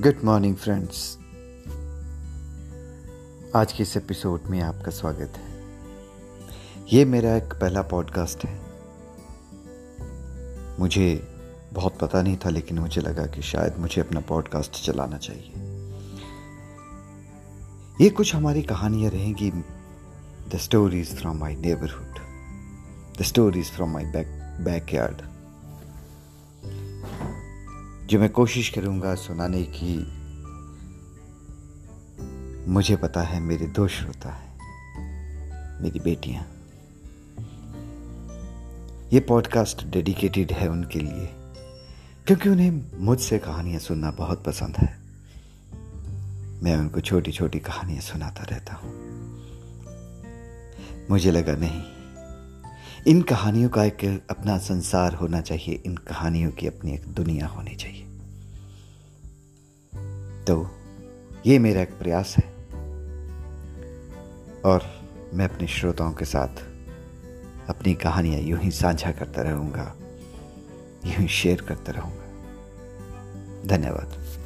Good morning friends आज के इस एपिसोड में आपका स्वागत है। ये मेरा एक पहला पॉडकास्ट है। मुझे बहुत पता नहीं था, लेकिन मुझे लगा कि शायद मुझे अपना पॉडकास्ट चलाना चाहिए। ये कुछ हमारी कहानियाँ रहेंगी। The stories from my neighbourhood the stories from my back backyard जो मैं कोशिश करूँगा सुनाने की, मुझे पता है मेरे दो श्रोता है, मेरी बेटियाँ। ये पॉडकास्ट डेडिकेटेड है उनके लिए, क्योंकि उन्हें मुझसे कहानियाँ सुनना बहुत पसंद है। मैं उनको छोटी छोटी कहानियाँ सुनाता रहता हूँ। मुझे लगा नहीं इन कहानियों का एक अपना संसार होना चाहिए। इन कहानियों की अपनी एक दुनिया होनी चाहिए। तो ये मेरा एक प्रयास है। और मैं अपने श्रोताओं के साथ अपनी कहानियाँ यूँ ही साझा करता रहूँगा, यूँ ही शेयर करता रहूँगा। धन्यवाद।